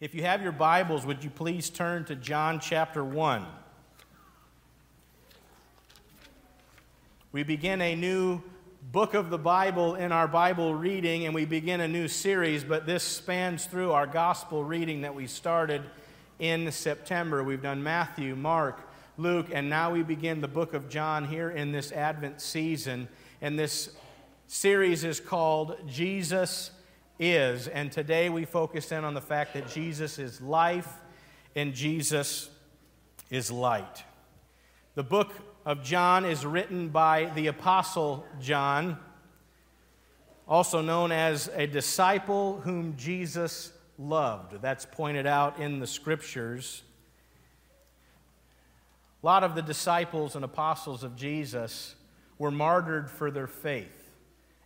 If you have your Bibles, would you please turn to John chapter 1? We begin a new book of the Bible in our Bible reading, and we begin a new series, but this spans through our gospel reading that we started in September. We've done Matthew, Mark, Luke, and now we begin the book of John here in this Advent season. And this series is called Jesus is. And today we focus in on the fact that Jesus is life and Jesus is light. The book of John is written by the Apostle John, also known as a disciple whom Jesus loved. That's pointed out in the scriptures. A lot of the disciples and apostles of Jesus were martyred for their faith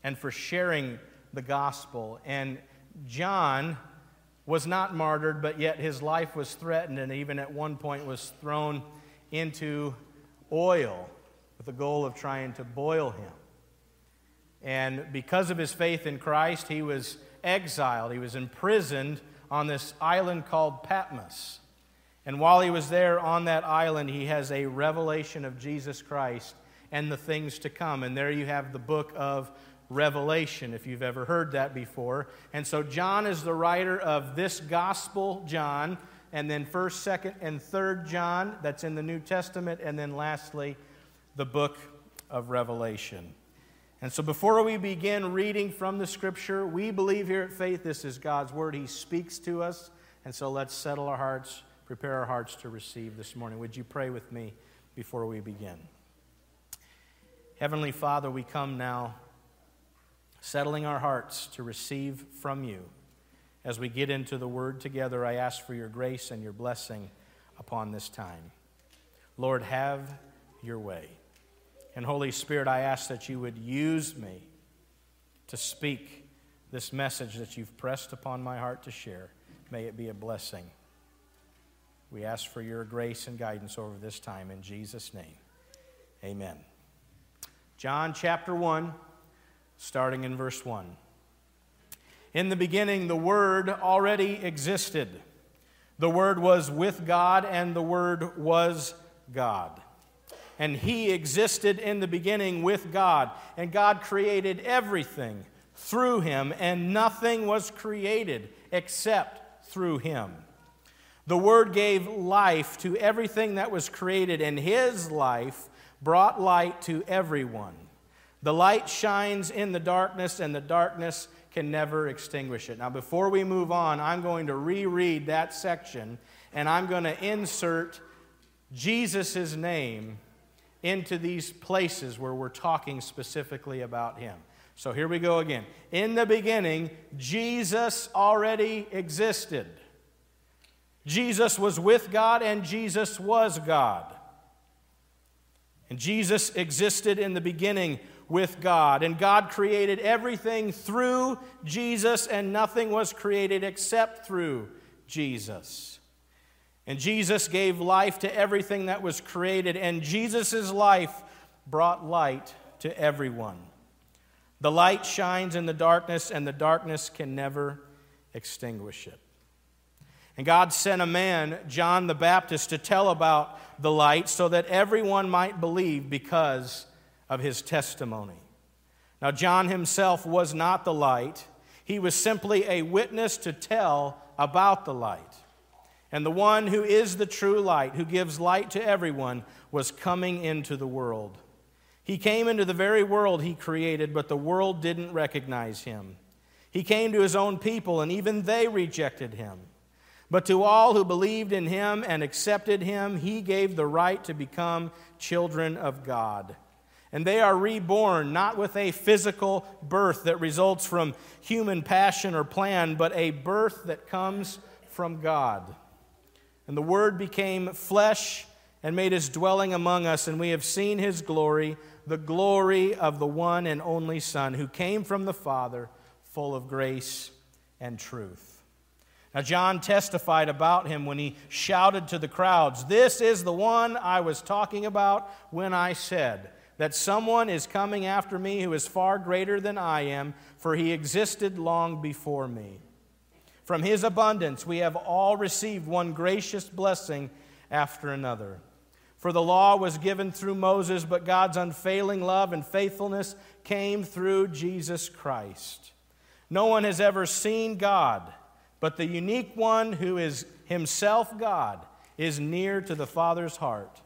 and for sharing the gospel. And John was not martyred, but yet his life was threatened, and even at one point was thrown into oil with the goal of trying to boil him. And because of his faith in Christ, he was exiled. He was imprisoned on this island called Patmos. And while he was there on that island, he has a revelation of Jesus Christ and the things to come. And there you have the book of Revelation, if you've ever heard that before. And so John is the writer of this gospel, John, and then 1st, 2nd, and 3rd John, that's in the New Testament, and then lastly, the book of Revelation. And so before we begin reading from the scripture, we believe here at Faith this is God's word. He speaks to us. And so let's settle our hearts, prepare our hearts to receive this morning. Would you pray with me before we begin? Heavenly Father, we come now settling our hearts to receive from you. As we get into the word together, I ask for your grace and your blessing upon this time. Lord, have your way. And Holy Spirit, I ask that you would use me to speak this message that you've pressed upon my heart to share. May it be a blessing. We ask for your grace and guidance over this time in Jesus' name. Amen. John chapter 1 starting in verse 1. In the beginning, the Word already existed. The Word was with God, and the Word was God. And He existed in the beginning with God. And God created everything through Him, and nothing was created except through Him. The Word gave life to everything that was created, and His life brought light to everyone. The light shines in the darkness, and the darkness can never extinguish it. Now, before we move on, I'm going to reread that section, and I'm going to insert Jesus' name into these places where we're talking specifically about him. So here we go again. In the beginning, Jesus already existed. Jesus was with God, and Jesus was God. And Jesus existed in the beginning with God. And God created everything through Jesus, and nothing was created except through Jesus. And Jesus gave life to everything that was created, and Jesus' life brought light to everyone. The light shines in the darkness, and the darkness can never extinguish it. And God sent a man, John the Baptist, to tell about the light so that everyone might believe because of his testimony. Now, John himself was not the light, he was simply a witness to tell about the light. And the one who is the true light, who gives light to everyone, was coming into the world. He came into the very world he created, but the world didn't recognize him. He came to his own people, and even they rejected him. But to all who believed in him and accepted him, he gave the right to become children of God. And they are reborn not with a physical birth that results from human passion or plan, but a birth that comes from God. And the Word became flesh and made his dwelling among us, and we have seen his glory, the glory of the one and only Son, who came from the Father, full of grace and truth. Now, John testified about him when he shouted to the crowds, This is the one I was talking about when I said, that someone is coming after me who is far greater than I am, for he existed long before me. From his abundance, we have all received one gracious blessing after another. For the law was given through Moses, but God's unfailing love and faithfulness came through Jesus Christ. No one has ever seen God, but the unique one who is himself God is near to the Father's heart,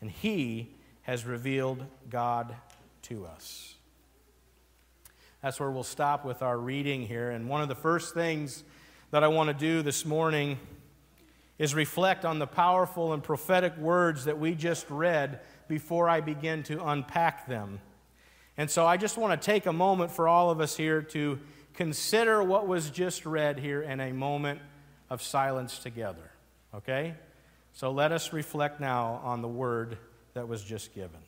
and he has revealed God to us. That's where we'll stop with our reading here. And one of the first things that I want to do this morning is reflect on the powerful and prophetic words that we just read before I begin to unpack them. And so I just want to take a moment for all of us here to consider what was just read here in a moment of silence together. Okay? So let us reflect now on the word that was just given.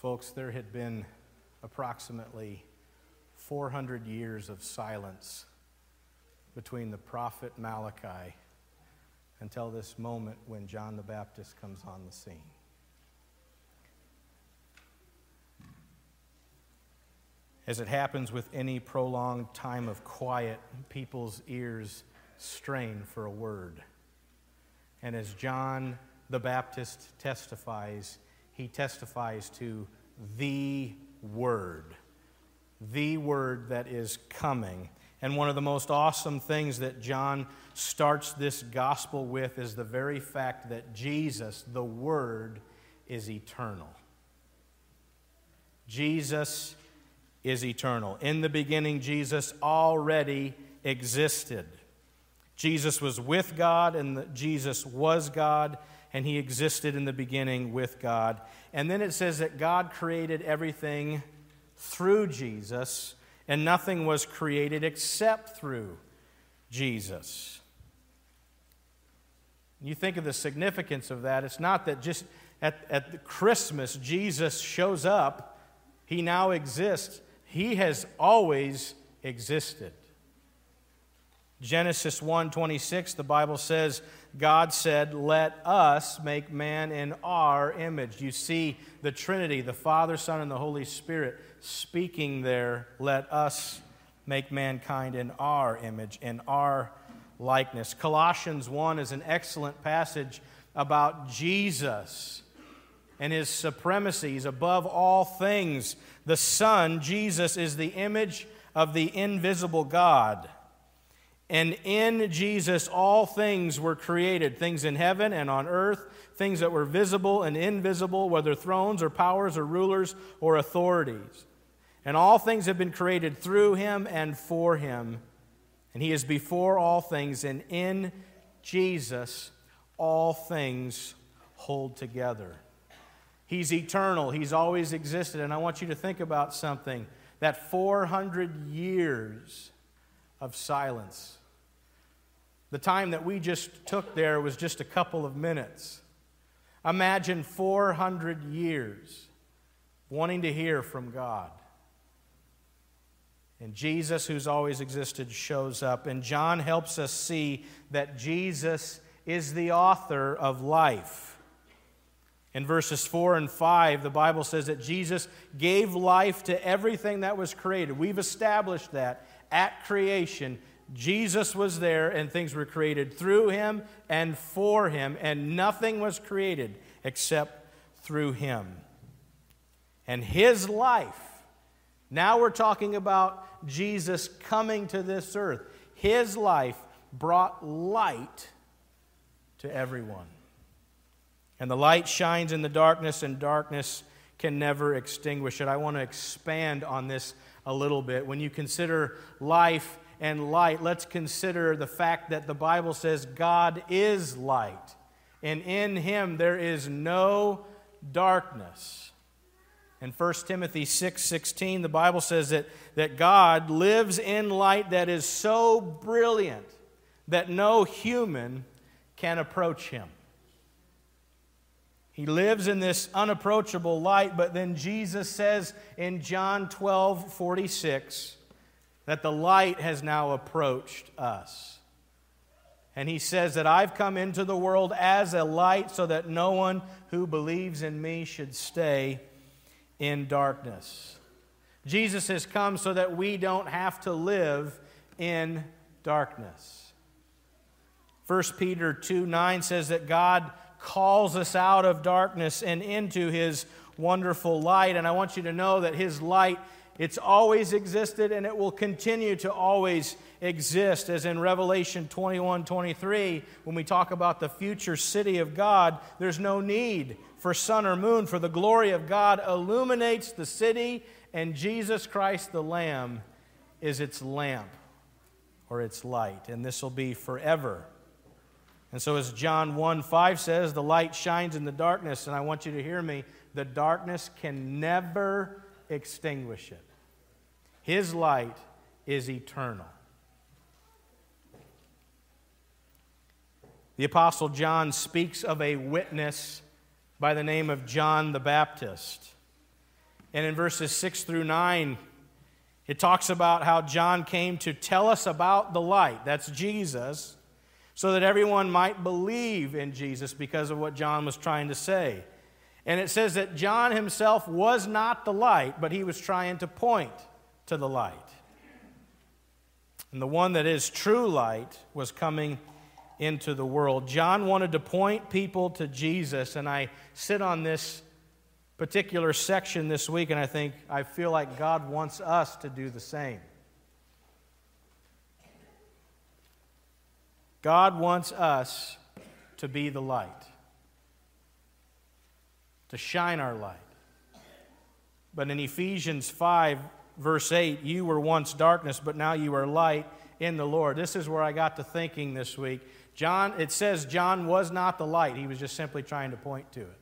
Folks, there had been approximately 400 years of silence between the prophet Malachi until this moment when John the Baptist comes on the scene. As it happens with any prolonged time of quiet, people's ears strain for a word. And as John the Baptist testifies, he testifies to the Word, the Word that is coming. And one of the most awesome things that John starts this gospel with is the very fact that Jesus, the Word, is eternal. Jesus is eternal. In the beginning, Jesus already existed. Jesus was with God, and Jesus was God and he existed in the beginning with God. And then it says that God created everything through Jesus, and nothing was created except through Jesus. You think of the significance of that. It's not that just at, at Christmas Jesus shows up, he now exists. He has always existed. Genesis 1:26 the Bible says God said, Let us make man in our image. You see the Trinity, the Father, Son, and the Holy Spirit speaking there, Let us make mankind in our image, in our likeness. Colossians 1 is an excellent passage about Jesus and his supremacy. He's above all things. The Son, Jesus, is the image of the invisible God. And in Jesus, all things were created things in heaven and on earth, things that were visible and invisible, whether thrones or powers or rulers or authorities. And all things have been created through him and for him. And he is before all things, and in Jesus all things hold together. He's eternal, He's always existed. And I want you to think about something that 400 years of silence. The time that we just took there was just a couple of minutes. Imagine 400 years wanting to hear from God. And Jesus, who's always existed, shows up. And John helps us see that Jesus is the author of life. In verses 4 and 5, the Bible says that Jesus gave life to everything that was created. We've established that at creation, Jesus was there and things were created through him and for him, and nothing was created except through him. And his life, now we're talking about Jesus coming to this earth. His life brought light to everyone. And the light shines in the darkness, and darkness can never extinguish it. I want to expand on this a little bit. When you consider life and light, let's consider the fact that the Bible says God is light, and in him there is no darkness. In 1 Timothy 6 16, the Bible says that, that God lives in light that is so brilliant that no human can approach him. He lives in this unapproachable light, but then Jesus says in John 12 46 that the light has now approached us. And he says that I've come into the world as a light so that no one who believes in me should stay in darkness. Jesus has come so that we don't have to live in darkness. 1 Peter 2 9 says that God calls us out of darkness and into his wonderful light. And I want you to know that his light, it's always existed and it will continue to always exist. As in Revelation 21 23, when we talk about the future city of God, there's no need for sun or moon, for the glory of God illuminates the city, and Jesus Christ the Lamb is its lamp or its light. And this will be forever. And so, as John 1 5 says, the light shines in the darkness, and I want you to hear me the darkness can never extinguish it. His light is eternal. The Apostle John speaks of a witness by the name of John the Baptist. And in verses 6 through 9, it talks about how John came to tell us about the light. That's Jesus so that everyone might believe in Jesus because of what John was trying to say. And it says that John himself was not the light, but he was trying to point to the light. And the one that is true light was coming into the world. John wanted to point people to Jesus, and I sit on this particular section this week, and I think I feel like God wants us to do the same. God wants us to be the light, to shine our light. But in Ephesians 5, verse 8, you were once darkness, but now you are light in the Lord. This is where I got to thinking this week. John, it says John was not the light, he was just simply trying to point to it.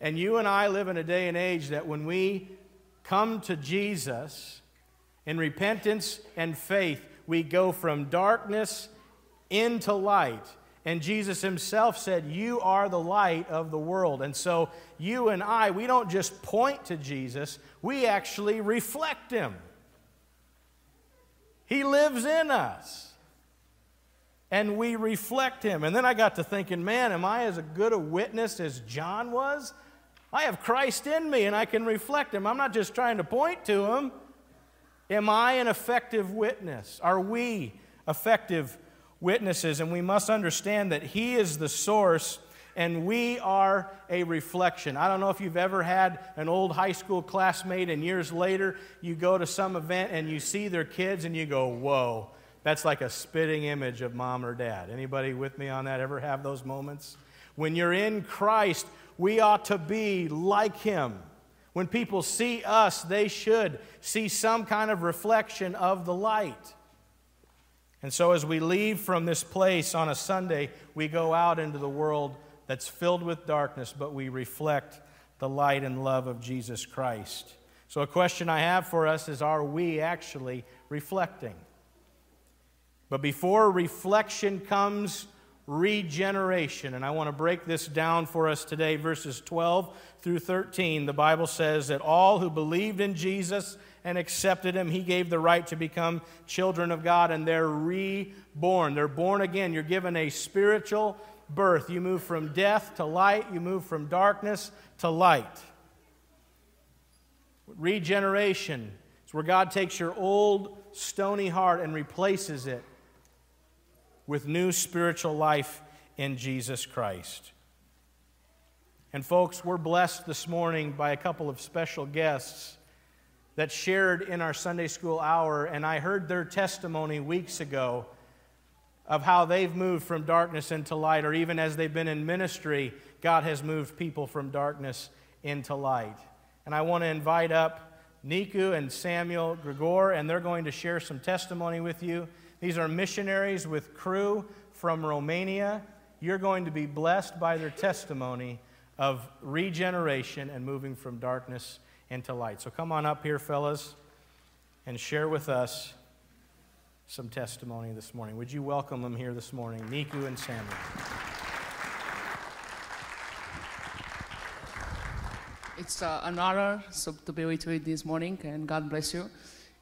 And you and I live in a day and age that when we come to Jesus in repentance and faith, we go from darkness into light. And Jesus himself said, You are the light of the world. And so you and I, we don't just point to Jesus, we actually reflect him. He lives in us. And we reflect him. And then I got to thinking, man, am I as good a witness as John was? I have Christ in me and I can reflect him. I'm not just trying to point to him. Am I an effective witness? Are we effective witnesses, and we must understand that He is the source and we are a reflection. I don't know if you've ever had an old high school classmate, and years later you go to some event and you see their kids and you go, Whoa, that's like a spitting image of mom or dad. Anybody with me on that? Ever have those moments? When you're in Christ, we ought to be like Him. When people see us, they should see some kind of reflection of the light. And so, as we leave from this place on a Sunday, we go out into the world that's filled with darkness, but we reflect the light and love of Jesus Christ. So, a question I have for us is Are we actually reflecting? But before reflection comes regeneration. And I want to break this down for us today, verses 12 through 13. The Bible says that all who believed in Jesus and accepted him, he gave the right to become children of God, and they're reborn. They're born again. You're given a spiritual birth. You move from death to light, you move from darkness to light. Regeneration is where God takes your old stony heart and replaces it with new spiritual life in Jesus Christ. And, folks, we're blessed this morning by a couple of special guests that shared in our Sunday school hour, and I heard their testimony weeks ago of how they've moved from darkness into light, or even as they've been in ministry, God has moved people from darkness into light. And I want to invite up Niku and Samuel Gregor, and they're going to share some testimony with you. These are missionaries with Cru from Romania. You're going to be blessed by their testimony of regeneration and moving from darkness into light. So come on up here, fellas, and share with us some testimony this morning. Would you welcome them here this morning, Niku and Samuel? It's uh, an honor so, to be with you this morning, and God bless you.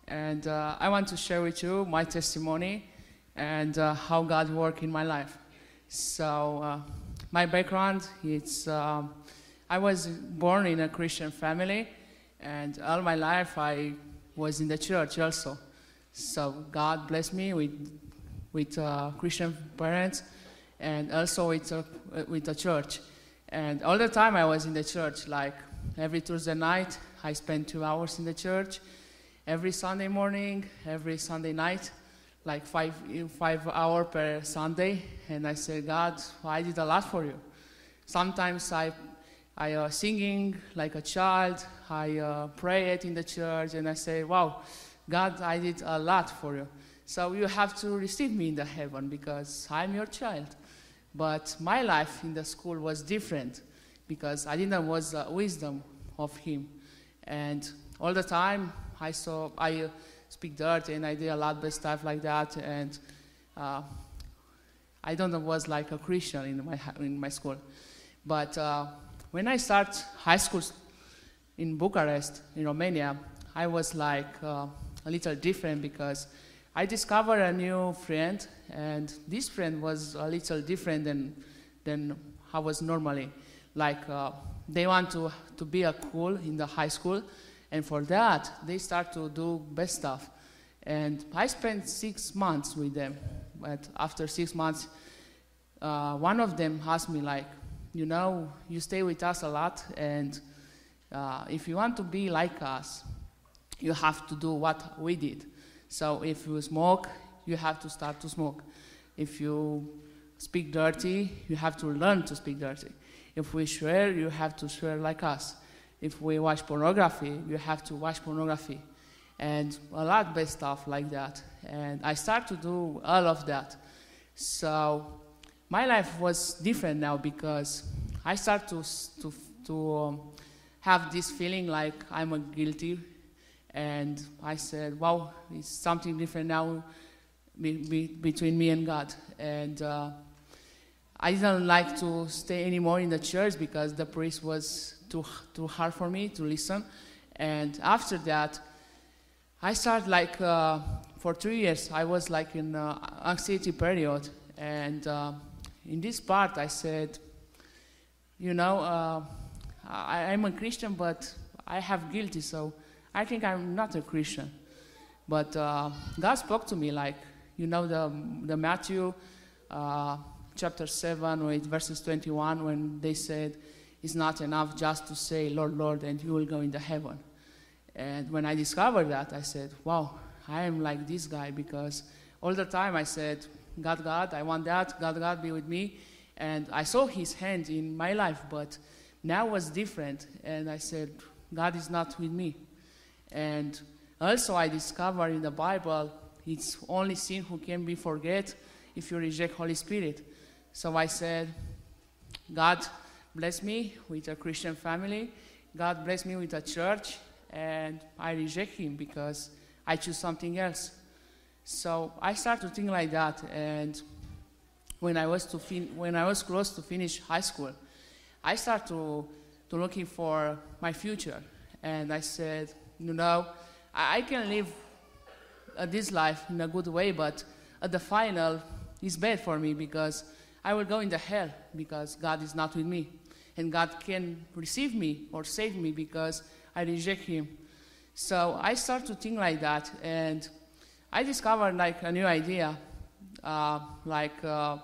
And uh, I want to share with you my testimony and uh, how God worked in my life. So, uh, my background it's um, I was born in a Christian family, and all my life I was in the church also. So, God blessed me with, with uh, Christian parents and also with, uh, with the church. And all the time I was in the church, like every Tuesday night, I spent two hours in the church every Sunday morning, every Sunday night, like five, five hour per Sunday. And I said, God, I did a lot for you. Sometimes I, I uh, singing like a child. I uh, pray it in the church, and I say, wow, God, I did a lot for you. So you have to receive me in the heaven because I'm your child. But my life in the school was different because I didn't was the wisdom of him. And all the time I saw I uh, speak dirty and I did a lot of stuff like that, and uh, I don't know was like a Christian in my in my school. But uh, when I start high school in Bucharest, in Romania, I was like uh, a little different because I discovered a new friend, and this friend was a little different than than I was normally. Like uh, they want to to be a cool in the high school and for that, they start to do best stuff. And I spent six months with them. But after six months, uh, one of them asked me, like, you know, you stay with us a lot, and uh, if you want to be like us, you have to do what we did. So if you smoke, you have to start to smoke. If you speak dirty, you have to learn to speak dirty. If we swear, you have to swear like us if we watch pornography, you have to watch pornography. And a lot of stuff like that. And I start to do all of that. So my life was different now because I start to, to, to um, have this feeling like I'm a guilty. And I said, wow, it's something different now be, be, between me and God. And uh, I didn't like to stay anymore in the church because the priest was too, too hard for me to listen. And after that, I started like, uh, for three years, I was like in uh, anxiety period. And uh, in this part, I said, you know, uh, I, I'm a Christian, but I have guilty, so I think I'm not a Christian. But uh, God spoke to me like, you know, the, the Matthew uh, chapter 7, with verses 21, when they said, it's not enough just to say, Lord, Lord, and you will go into heaven. And when I discovered that, I said, wow, I am like this guy because all the time I said, God, God, I want that. God, God, be with me. And I saw his hand in my life, but now was different. And I said, God is not with me. And also, I discovered in the Bible it's only sin who can be forget if you reject Holy Spirit. So I said, God bless me with a Christian family. God bless me with a church, and I reject Him because I choose something else. So I started to think like that, and when I was to fin- when I was close to finish high school, I started to to looking for my future, and I said, you know, I, can live uh, this life in a good way, but at the final, it's bad for me because I will go into hell because God is not with me. And God can receive me or save me because I reject Him. So I start to think like that, and I discovered like a new idea, uh, like uh,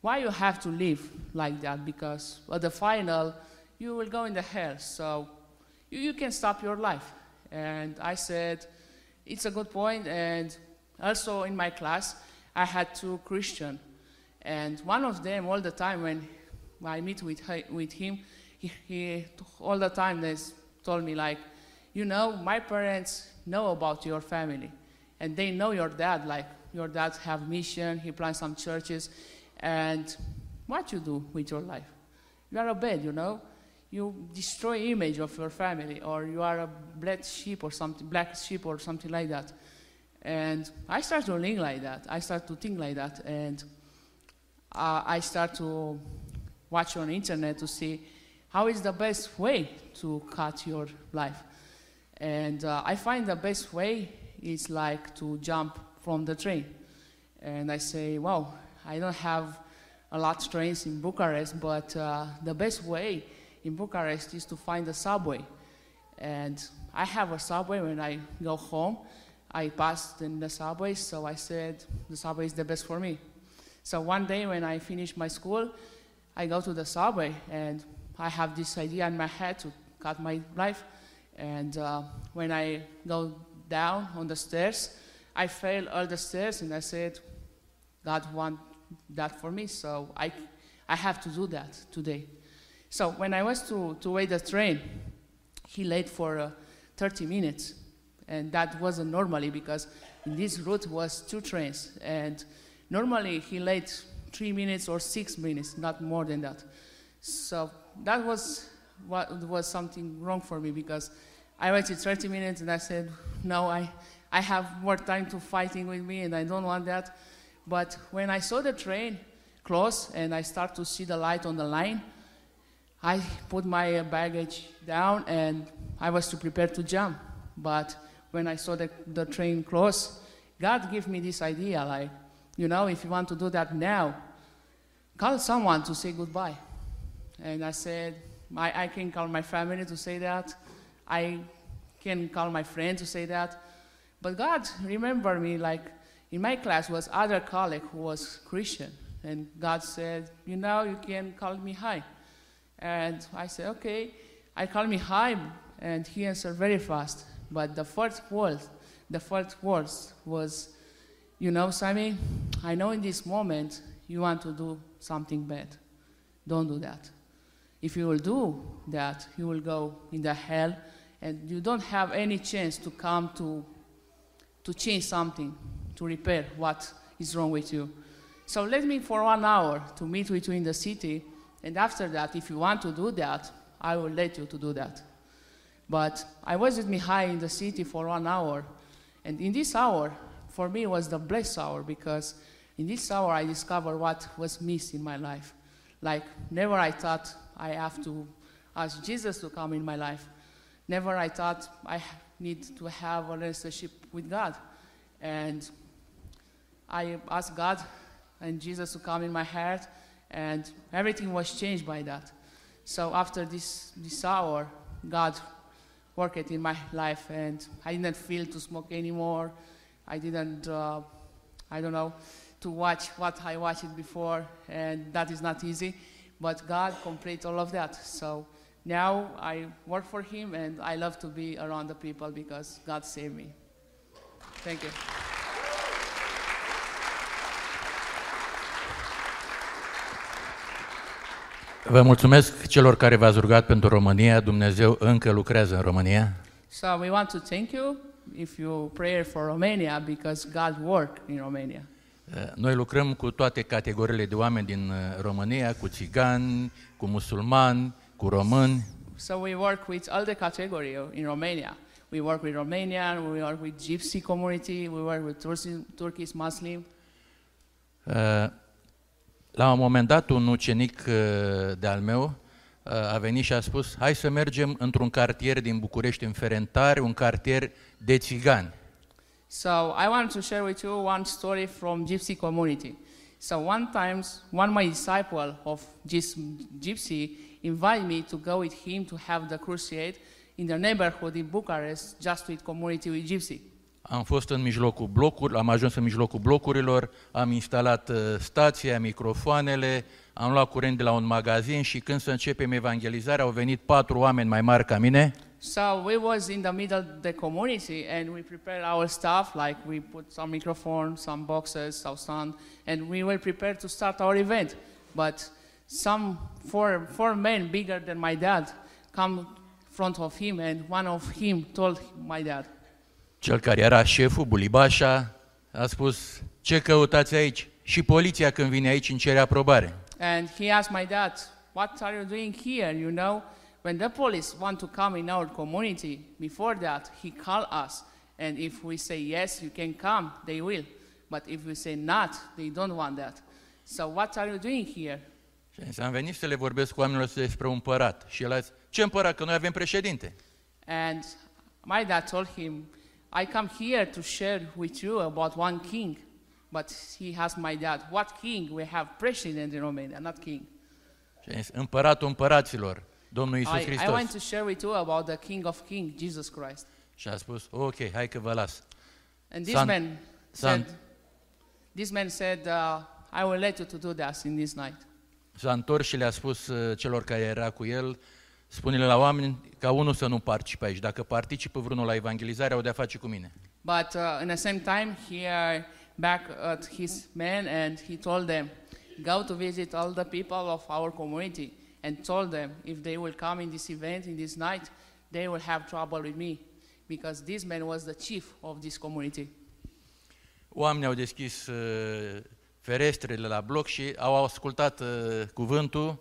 why you have to live like that because at the final you will go in the hell. So you, you can stop your life. And I said, it's a good point. And also in my class, I had two Christian, and one of them all the time when I meet with with him, he, he all the time they told me like, you know, my parents know about your family, and they know your dad. Like your dad have mission, he plants some churches, and what you do with your life? You are a bad, you know you destroy image of your family or you are a black sheep or something black sheep or something like that. And i start to think like that. I start to think like that. And uh, i start to watch on internet to see how is the best way to cut your life. And uh, i find the best way is like to jump from the train. And i say wow i don't have a lot of trains in bucharest but uh, the best way in Bucharest is to find a subway. And I have a subway when I go home. I passed in the subway, so I said the subway is the best for me. So one day when I finish my school, I go to the subway and I have this idea in my head to cut my life. And uh, when I go down on the stairs, I fail all the stairs and I said, God want that for me, so I, I have to do that today. So when I was to, to wait the train, he late for uh, 30 minutes. And that wasn't normally because in this route was two trains. And normally he late three minutes or six minutes, not more than that. So that was what was something wrong for me because I waited 30 minutes and I said, no, I, I have more time to fighting with me and I don't want that. But when I saw the train close and I start to see the light on the line, I put my baggage down and I was to prepare to jump. But when I saw the, the train close, God gave me this idea like, you know, if you want to do that now, call someone to say goodbye. And I said, I, I can call my family to say that. I can call my friend to say that. But God remembered me like in my class was other colleague who was Christian. And God said, you know, you can call Mihai. And I said, okay. I call Mihai, and he answered very fast. But the first word, the first words was, you know, Sammy, I know in this moment you want to do something bad. Don't do that. If you will do that, you will go in the hell, and you don't have any chance to come to, to change something, to repair what is wrong with you. So let me for one hour to meet with you in the city and after that, if you want to do that, I will let you to do that. But I was with Mihai in the city for one hour. And in this hour, for me, was the blessed hour because in this hour I discovered what was missed in my life. Like, never I thought I have to ask Jesus to come in my life. Never I thought I need to have a relationship with God. And I asked God and Jesus to come in my heart and everything was changed by that. So after this, this hour, God worked in my life, and I didn't feel to smoke anymore. I didn't, uh, I don't know, to watch what I watched before, and that is not easy. But God completed all of that. So now I work for Him, and I love to be around the people because God saved me. Thank you. Vă mulțumesc celor care v-ați rugat pentru România. Dumnezeu încă lucrează în România. So we want to thank you if you pray for Romania because God work in Romania. Uh, Noi lucrăm cu toate categoriile de oameni din uh, România, cu țigani, cu musulmani, cu români. So we work with all the category in Romania. We work with Romanian, we work with Gypsy community, we work with Tursi- Turkish Muslim. Uh, La un moment dat, un ucenic uh, de-al meu uh, a venit și a spus, hai să mergem într-un cartier din București, în Ferentari, un cartier de țigani. So I want to share with you one story from Gypsy community. So one times, one my disciple of Gys- Gypsy invited me to go with him to have the crusade in the neighborhood in Bucharest, just with community with Gypsy. Am fost în mijlocul blocuri, am ajuns în mijlocul blocurilor, am instalat uh, stația, microfoanele, am luat curent de la un magazin și când să începem evangelizarea au venit patru oameni mai mari ca mine So we was in the middle of the community and we prepared our stuff, like we put some microphone, some boxes, some sound, and we were prepared to start our event. But some four, four men bigger than my dad come in front of him and one of him told my dad, Cel care era șeful, Bulibașa, a spus, ce căutați aici? Și poliția când vine aici îmi cere aprobare. and he asked my dad, what are you doing here? You know, when the police want to come in our community, before that, he call us. And if we say yes, you can come, they will. But if we say not, they don't want that. So what are you doing here? Și am zis, am venit să le vorbesc cu oamenilor despre un împărat. Și el a zis, ce împărat? Că noi avem președinte. And my dad told him, I come here to share with you about one king. But he asked my dad, what king? We have president in Romania, not king. Și am zis, împăratul împăraților, Domnul Iisus I, I Hristos. want to share with you about the king of kings, Jesus Christ. Și a spus, ok, hai că vă las. And this Son- man son. said, this man said, uh, I will let you to do that in this night. S-a întors și le-a spus uh, celor care era cu el, spune-le la oameni ca unul să nu participe aici. Dacă participă vreunul la evangelizare, au de-a face cu mine. But uh, in the same time, he uh, back at his men and he told them, go to visit all the people of our community and told them if they will come in this event, in this night, they will have trouble with me because this man was the chief of this community. Oamenii au deschis uh, ferestrele la bloc și au ascultat uh, cuvântul.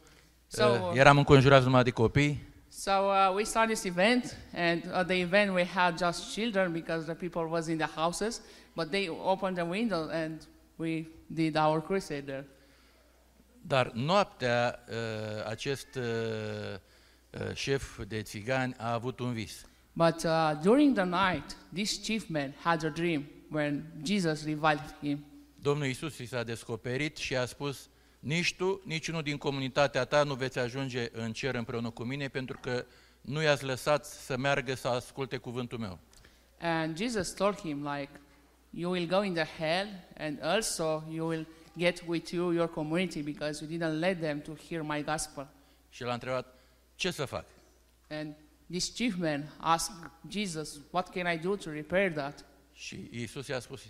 So, Uh, eram înconjurați numai de copii. So uh, we started this event, and at the event we had just children because the people was in the houses, but they opened the window and we did our crusade there. Dar noaptea uh, acest uh, uh, șef de țigani a avut un vis. But uh, during the night, this chief man had a dream when Jesus revived him. Domnul Iisus i s-a descoperit și a spus, nici tu, nici unul din comunitatea ta nu veți ajunge în cer împreună cu mine, pentru că nu i-ați lăsat să meargă să asculte cuvântul meu. And Jesus told him, like, you will go in the hell, and also you will get with you your community because you didn't let them to hear my gospel. Și l-a întrebat, ce să fac? And this chief man asked Jesus, what can I do to repair that? Și Iisus i-a spus,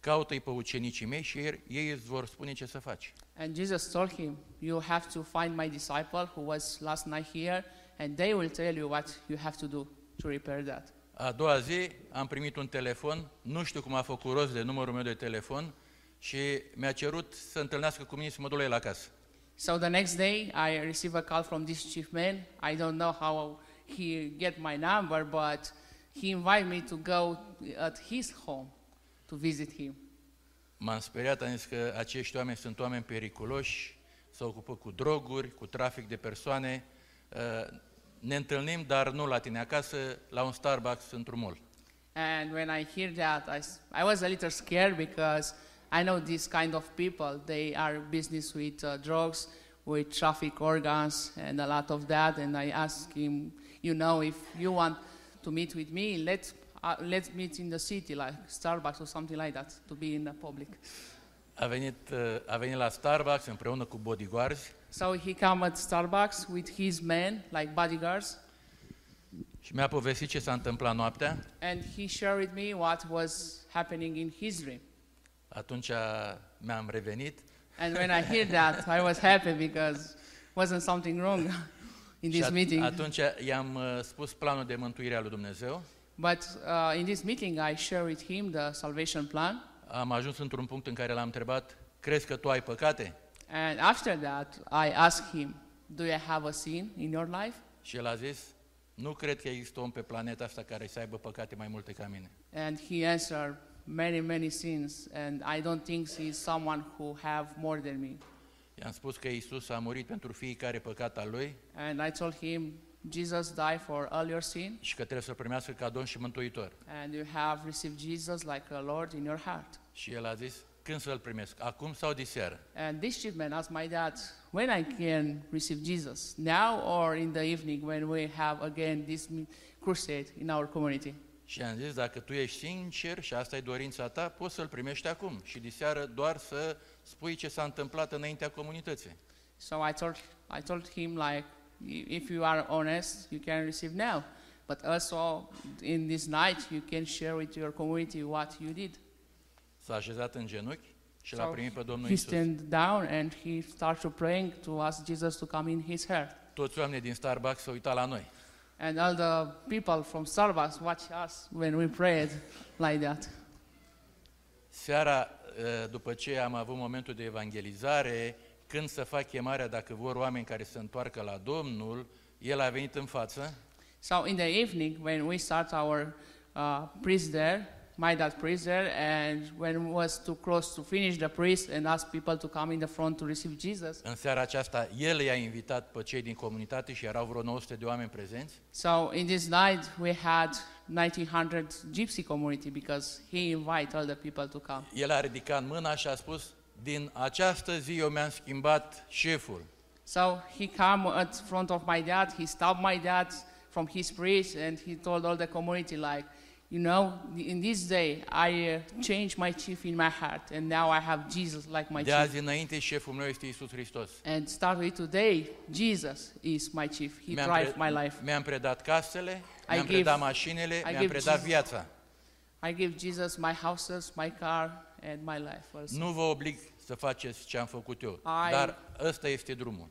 caută-i pe ucenicii mei și ei, ei îți vor spune ce să faci. And Jesus told him, You have to find my disciple who was last night here, and they will tell you what you have to do to repair that. A doua zi am primit un telefon, nu știu cum a făcut rost de numărul meu de telefon și mi-a cerut să întâlnească cu mine să mă duc la el acasă. So the next day, I received a call from this chief man. I don't know how he get my number, but he invited me to go at his home to visit him. M-am speriat, am zis că acești oameni sunt oameni periculoși, se ocupă cu droguri, cu trafic de persoane. Uh, Ne întâlnim, dar nu la tine acasă, la un Starbucks într-un mall. And when I hear that, I was a little scared because I know this kind of people. They are business with uh, drugs, with traffic organs, and a lot of that. And I asked him, you know, if you want to meet with me, let's uh, let's meet in the city, like Starbucks or something like that, to be in the public. A venit, uh, a venit la Starbucks împreună cu bodyguards So he come at Starbucks with his men, like bodyguards, și mi-a povestit ce s-a întâmplat noaptea. and he shared with me what was happening in his dream. Atunci mi-am revenit And when I hear that, I was happy because wasn't something wrong in Și this at- meeting. atunci i-am uh, spus planul de mântuire al lui Dumnezeu. But uh, in this meeting, I share with him the salvation plan. Am ajuns într-un punct în care l-am întrebat, crezi că tu ai păcate? And after that, I asked him, Do you have a sin in your life? Și el a zis, nu cred că există om pe planeta asta care să aibă păcate mai multe ca mine. And he answered, Many, many sins, and I don't think he's someone who have more than me. I-am spus că Isus a murit pentru fiecare păcat al lui And I told him, Jesus died for all your sin, și că trebuie să primească ca Domn și Mântuitor. and you have received Jesus like a Lord in your heart. Și el a zis, când să-l primesc? Acum sau diseară? And this chief man asked my dad, when I can receive Jesus, now or in the evening when we have again this m- crusade in our community? Și am zis, dacă tu ești sincer și asta e dorința ta, poți să-l primești acum. Și diseară doar să spui ce s-a întâmplat înaintea comunității. So I told, I told him like, "I- if you are honest, you can receive now. But also in this night, you can share with your community what you did. S-a așezat în genunchi și l-a So primit pe Domnul He Isus. stand down and he started praying to ask Jesus to come in his heart. Toți oamenii din Starbucks s-au uitat la noi. And all the people from Starbucks watch us when we prayed like that. Seara, eh, după ce am avut momentul de evangelizare, când să fac chemarea, dacă vor oameni care să întoarcă la Domnul, el a venit în față So in the evening, when we start our uh, priest there, my dad priest there, and when it was too close to finish the priest and ask people to come in the front to receive Jesus, În seara aceasta, el i-a invitat pe cei din comunitate și erau vreo 900 de oameni prezenți. so in this night we had 1900 gypsy community because he invite all the people to come. El a ridicat mâna și a spus, din această zi eu mi-am schimbat șeful. So he come at front of my dad, he stopped my dad from his priest and he told all the community like, you know, in this day I uh, changed my chief in my heart and now I have Jesus like my De chief. azi înainte, șeful meu este Isus Hristos. And start with today, Jesus is my chief. He Mi-am, drive my life. mi-am predat casele, I mi-am give- predat mașinile, I mi-am give predat Jesus- viața. I give Jesus my houses, my car, and my life also. Nu vă oblig să faceți ce am făcut eu, I- dar ăsta este drumul.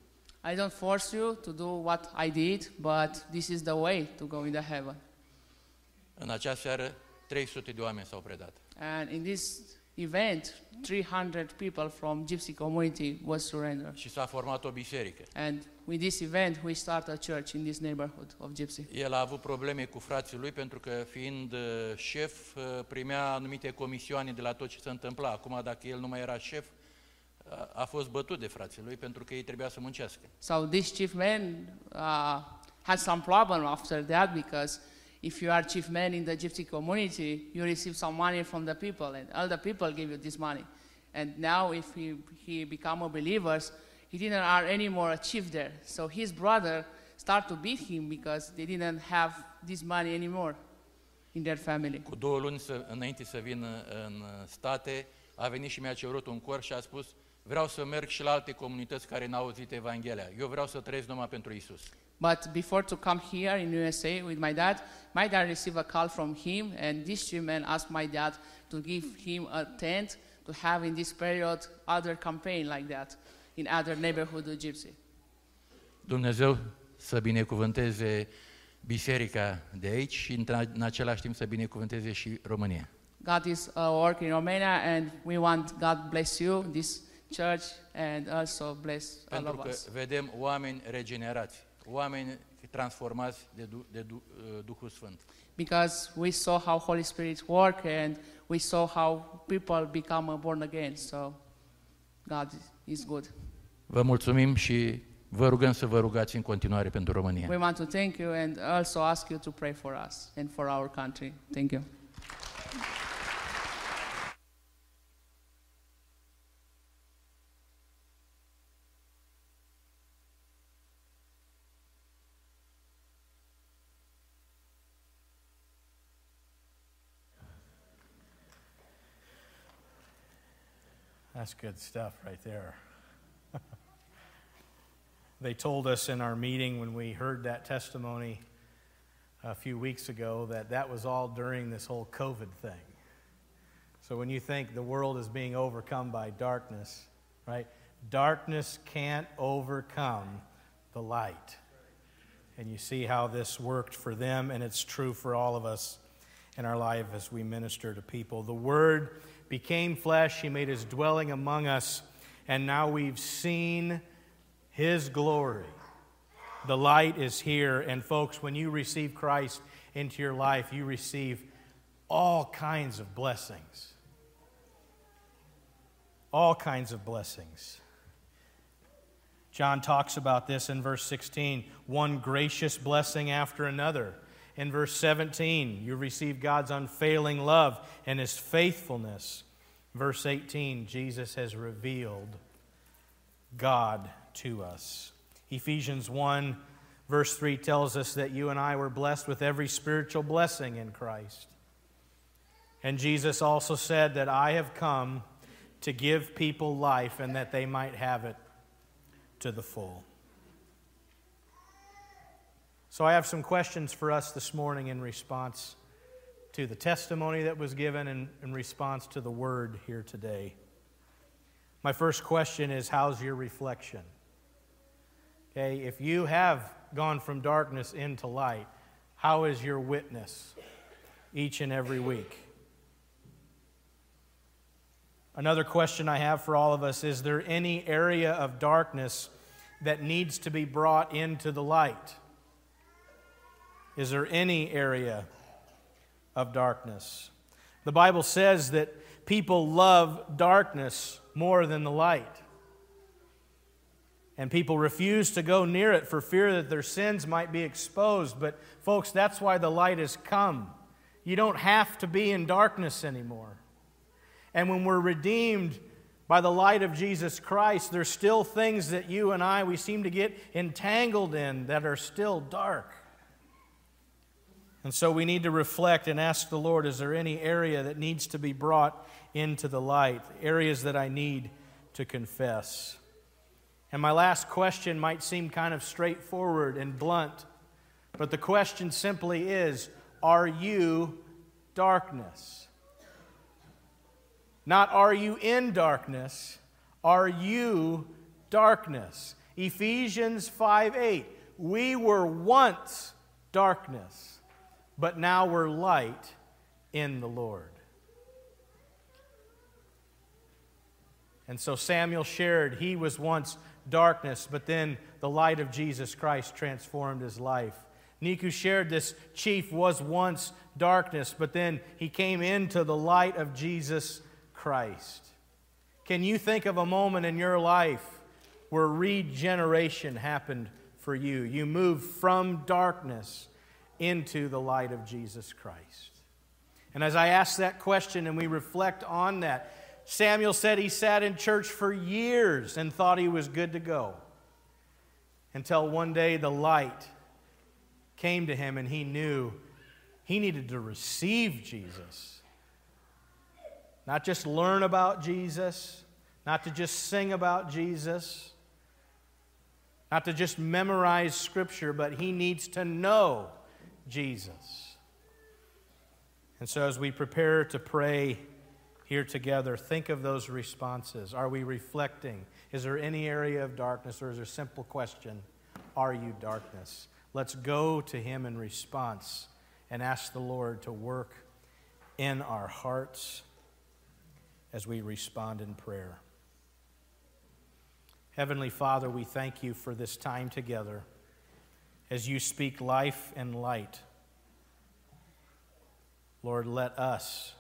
I don't force you to do what I did, but this is the way to go in the heaven. În acea seară, 300 de oameni s-au predat. And in this event, 300 people from Gypsy community was surrendered. Și s-a format o biserică. And with this event, we start a church in this neighborhood of Gypsy. El a avut probleme cu frații lui pentru că fiind uh, șef uh, primea anumite comisioane de la tot ce se întâmpla. Acum dacă el nu mai era șef, a- a fost bătut de frații lui pentru că ei trebuia să muncească. So this chief man uh, had some problem after that because if you are chief man in the gypsy community, you receive some money from the people, and all the people give you this money. And now, if he, he become a believer, he didn't are anymore a chief there. So his brother start to beat him because they didn't have this money anymore in their family. Cu două luni să, înainte să vină în uh, state, a venit și mi-a cerut un cor și a spus vreau să merg și la alte comunități care n-au auzit Evanghelia. Eu vreau să trăiesc numai pentru Isus. But before to come here in USA with my dad, my dad received a call from him, and this man asked my dad to give him a tent to have in this period other campaign like that in other neighborhood of Gypsy. Dumnezeu să binecuvânteze biserica de aici și în același timp să binecuvânteze și România. God is uh, working in Romania, and we want God bless you, this church, and also bless all of us. Pentru că vedem oameni regenerați, oameni transformați de, du- de du- uh, Duhul Sfânt. Because we saw how Holy Spirit work, and we saw how people become uh, born again. So God is good. Vă mulțumim și vă rugăm să vă rugați în continuare pentru România. We want to thank you and also ask you to pray for us and for our country. Thank you. That's good stuff right there. they told us in our meeting when we heard that testimony a few weeks ago that that was all during this whole COVID thing. So when you think the world is being overcome by darkness, right? Darkness can't overcome the light. And you see how this worked for them, and it's true for all of us in our life as we minister to people. The Word became flesh, He made His dwelling among us, and now we've seen His glory. The light is here, and folks, when you receive Christ into your life, you receive all kinds of blessings. All kinds of blessings. John talks about this in verse 16 one gracious blessing after another. In verse 17, you receive God's unfailing love and his faithfulness. Verse 18, Jesus has revealed God to us. Ephesians 1, verse 3 tells us that you and I were blessed with every spiritual blessing in Christ. And Jesus also said that I have come to give people life and that they might have it to the full. So, I have some questions for us this morning in response to the testimony that was given and in response to the word here today. My first question is How's your reflection? Okay, if you have gone from darkness into light, how is your witness each and every week? Another question I have for all of us is there any area of darkness that needs to be brought into the light? Is there any area of darkness? The Bible says that people love darkness more than the light. And people refuse to go near it for fear that their sins might be exposed. But, folks, that's why the light has come. You don't have to be in darkness anymore. And when we're redeemed by the light of Jesus Christ, there's still things that you and I, we seem to get entangled in that are still dark. And so we need to reflect and ask the Lord is there any area that needs to be brought into the light? Areas that I need to confess. And my last question might seem kind of straightforward and blunt, but the question simply is Are you darkness? Not are you in darkness, are you darkness? Ephesians 5 8. We were once darkness, but now we're light in the Lord. And so Samuel shared he was once darkness, but then the light of Jesus Christ transformed his life. Niku shared this chief was once darkness, but then he came into the light of Jesus Christ. Can you think of a moment in your life where regeneration happened for you? You moved from darkness into the light of Jesus Christ. And as I ask that question and we reflect on that, Samuel said he sat in church for years and thought he was good to go until one day the light came to him and he knew he needed to receive Jesus not just learn about Jesus, not to just sing about Jesus, not to just memorize Scripture, but he needs to know Jesus. And so, as we prepare to pray here together, think of those responses. Are we reflecting? Is there any area of darkness, or is there a simple question? Are you darkness? Let's go to him in response and ask the Lord to work in our hearts as we respond in prayer. Heavenly Father, we thank you for this time together as you speak life and light. Lord, let us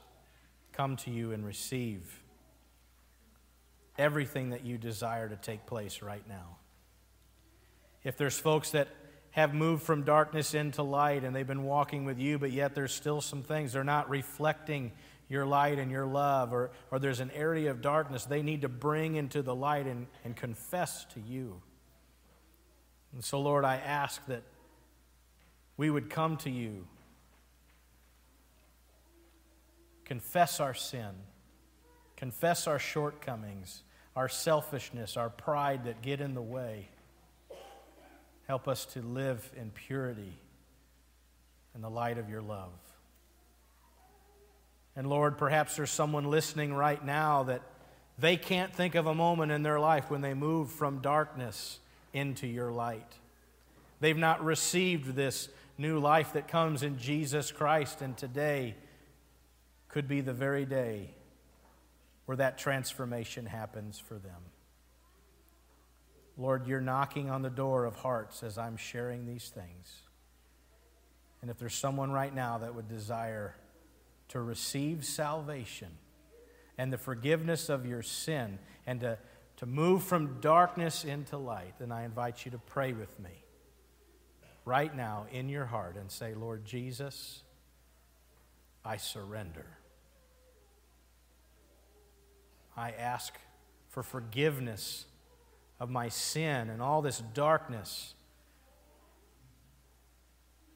come to you and receive everything that you desire to take place right now. If there's folks that have moved from darkness into light and they've been walking with you, but yet there's still some things they're not reflecting your light and your love, or, or there's an area of darkness they need to bring into the light and, and confess to you. And so, Lord, I ask that we would come to you, confess our sin, confess our shortcomings, our selfishness, our pride that get in the way. Help us to live in purity in the light of your love. And Lord, perhaps there's someone listening right now that they can't think of a moment in their life when they moved from darkness into your light. They've not received this new life that comes in Jesus Christ, and today could be the very day where that transformation happens for them. Lord, you're knocking on the door of hearts as I'm sharing these things. And if there's someone right now that would desire to receive salvation and the forgiveness of your sin and to, to move from darkness into light, then I invite you to pray with me right now in your heart and say, Lord Jesus, I surrender. I ask for forgiveness of my sin and all this darkness.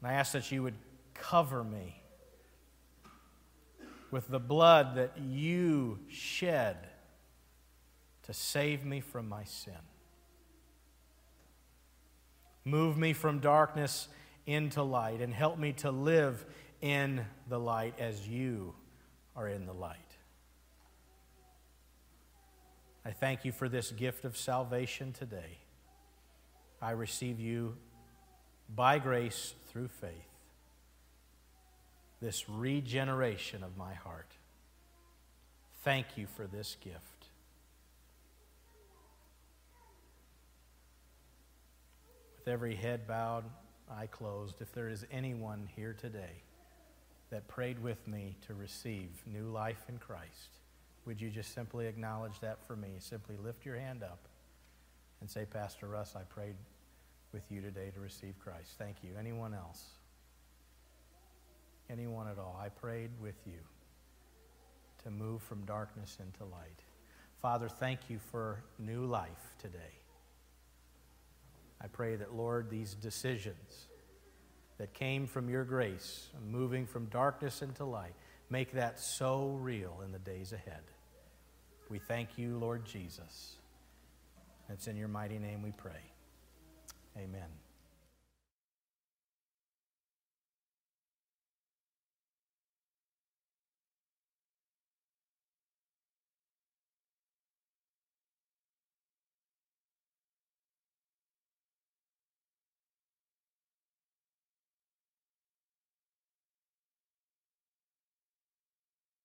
And I ask that you would cover me with the blood that you shed to save me from my sin. Move me from darkness into light and help me to live in the light as you are in the light. I thank you for this gift of salvation today. I receive you by grace through faith, this regeneration of my heart. Thank you for this gift. With every head bowed, eye closed, if there is anyone here today that prayed with me to receive new life in Christ, would you just simply acknowledge that for me? Simply lift your hand up and say, Pastor Russ, I prayed with you today to receive Christ. Thank you. Anyone else? Anyone at all? I prayed with you to move from darkness into light. Father, thank you for new life today. I pray that, Lord, these decisions that came from your grace, moving from darkness into light, make that so real in the days ahead. We thank you, Lord Jesus. It's in your mighty name we pray. Amen.